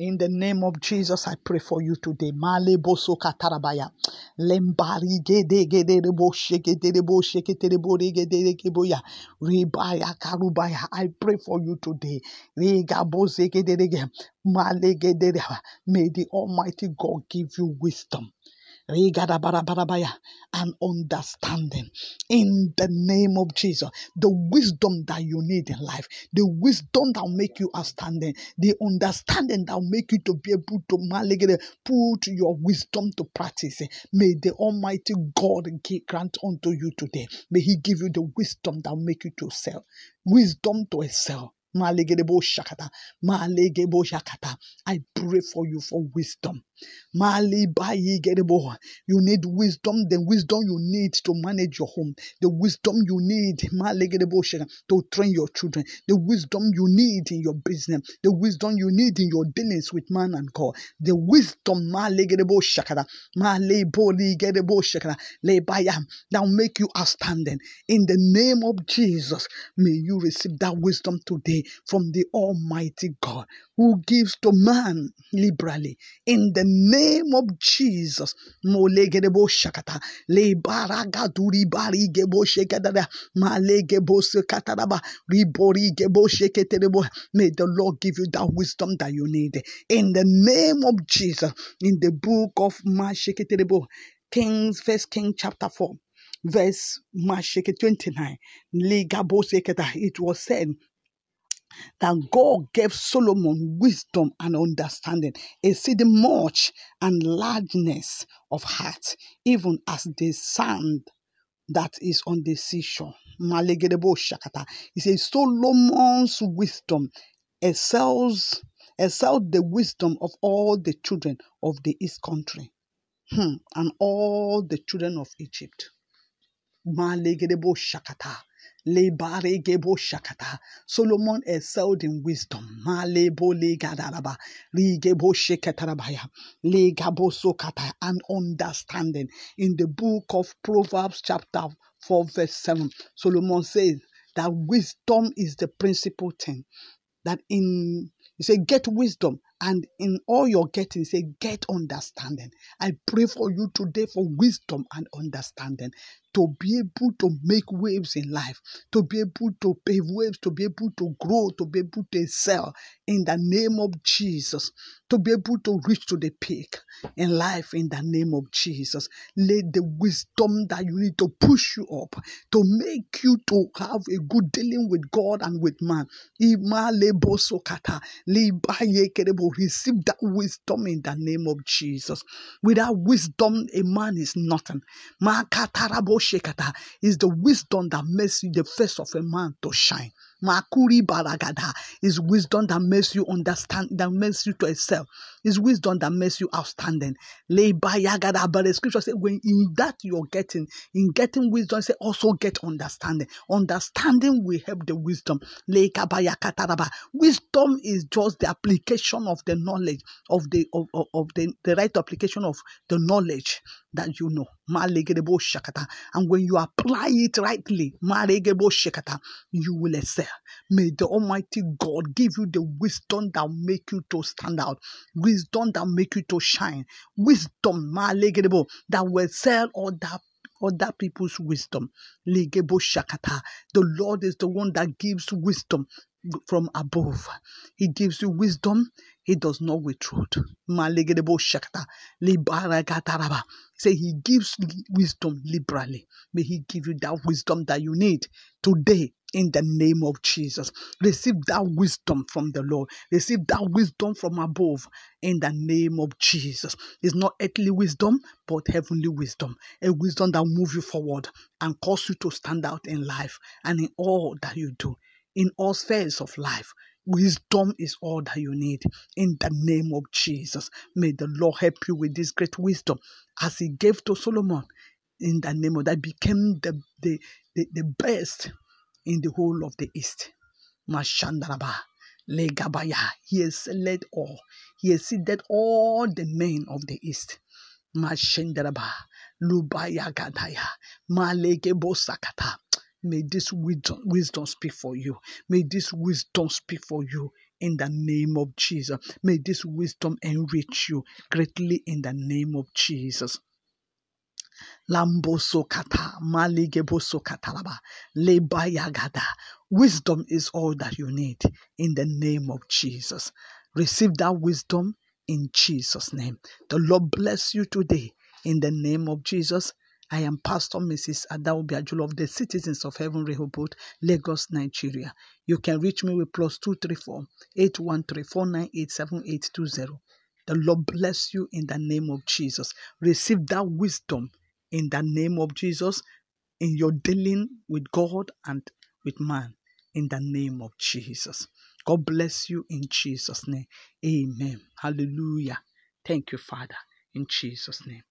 In the name of Jesus, I pray for you today. Male boso katarabaya. Lembari gede gede rebo rekeboya. Ribaya karubaya. I pray for you today. Rega gede rege. Male gede. May the Almighty God give you wisdom. And understanding in the name of Jesus. The wisdom that you need in life, the wisdom that will make you outstanding, the understanding that will make you to be able to maligate, put your wisdom to practice. May the Almighty God grant unto you today. May He give you the wisdom that will make you to excel, wisdom to excel. Malegedebo shakata, malegebo shakata. I pray for you for wisdom. Mali bayi gedebo. You need wisdom, the wisdom you need to manage your home, the wisdom you need mali gedebo shaka, to train your children, the wisdom you need in your business, the wisdom you need in your dealings with man and God, the wisdom mali gedebo shakata, mali boli gedebo shakata, le baya, that will make you outstanding. In the name of Jesus, may you receive that wisdom today from the Almighty God who gives to man liberally in the name of Jesus. Molegedebo shakata. Le baraga duri bari gebo shekadada. Malegebo sekataraba. Ribori sheketerebo. May the Lord give you that wisdom that you need. In the name of Jesus. In the book of. Kings, First King chapter 4. Verse Masheke 29. It was said that God gave Solomon wisdom and understanding, exceeding much and largeness of heart, even as the sand that is on the seashore. Shakata. He says Solomon's wisdom excels excels the wisdom of all the children of the east country hmm, and all the children of Egypt. Malegedebo shakata. Lebaregebo shakata. Solomon excelled in wisdom. Malebo legadaraba. Rigebo shekatarabaya. Legabo sokata. And understanding. In the book of Proverbs, chapter 4, verse 7, Solomon says that wisdom is the principal thing that in you say get wisdom and in all your getting say get understanding i pray for you today for wisdom and understanding to be able to make waves in life to be able to pave waves to be able to grow to be able to excel in the name of jesus to be able to reach to the peak in life in the name of jesus let the wisdom that you need to push you up to make you to have a good dealing with god and with man. Receive that wisdom in the name of Jesus. Without wisdom, a man is nothing. Is the wisdom that makes you the face of a man to shine. Makuri baragada is wisdom that makes you understand, that makes you to excel. Is wisdom that makes you outstanding. Lebayagada, but the scripture says, when in that you're getting, in getting wisdom, say also get understanding. Understanding will help the wisdom. Lekabayakataraba. Wisdom is just the application of the knowledge of the of, of, of the, the right application of the knowledge that you know. And when you apply it rightly, you will excel. May the Almighty God give you the wisdom that will make you to stand out, wisdom that will make you to shine, wisdom that will excel other other people's wisdom. Shakata. The Lord is the one that gives wisdom from above. He gives you wisdom. He does not withhold. Malegedebo. Say he gives wisdom liberally. May he give you that wisdom that you need today in the name of Jesus. Receive that wisdom from the Lord. Receive that wisdom from above in the name of Jesus. It's not earthly wisdom, but heavenly wisdom. A wisdom that will move you forward and cause you to stand out in life and in all that you do, in all spheres of life. Wisdom is all that you need in the name of Jesus. May the Lord help you with this great wisdom as He gave to Solomon in the name of that became the, the, the, the best in the whole of the East. Mashandaraba, Legabaya. He has led all. He has seated all the men of the East. Mashandaraba, Lubaya Gadaya, Malege Bosakata. May this wisdom, wisdom speak for you. May this wisdom speak for you in the name of Jesus. May this wisdom enrich you greatly in the name of Jesus. Lamboso kata, maligeboso katalaba, lebayagada. Wisdom is all that you need in the name of Jesus. Receive that wisdom in Jesus' name. The Lord bless you today in the name of Jesus. I am Pastor Mrs. Adaobi of the Citizens of Heaven Rehoboth, Lagos, Nigeria. You can reach me with plus 234 813 498 7820. The Lord bless you in the name of Jesus. Receive that wisdom in the name of Jesus in your dealing with God and with man in the name of Jesus. God bless you in Jesus' name. Amen. Hallelujah. Thank you, Father, in Jesus' name.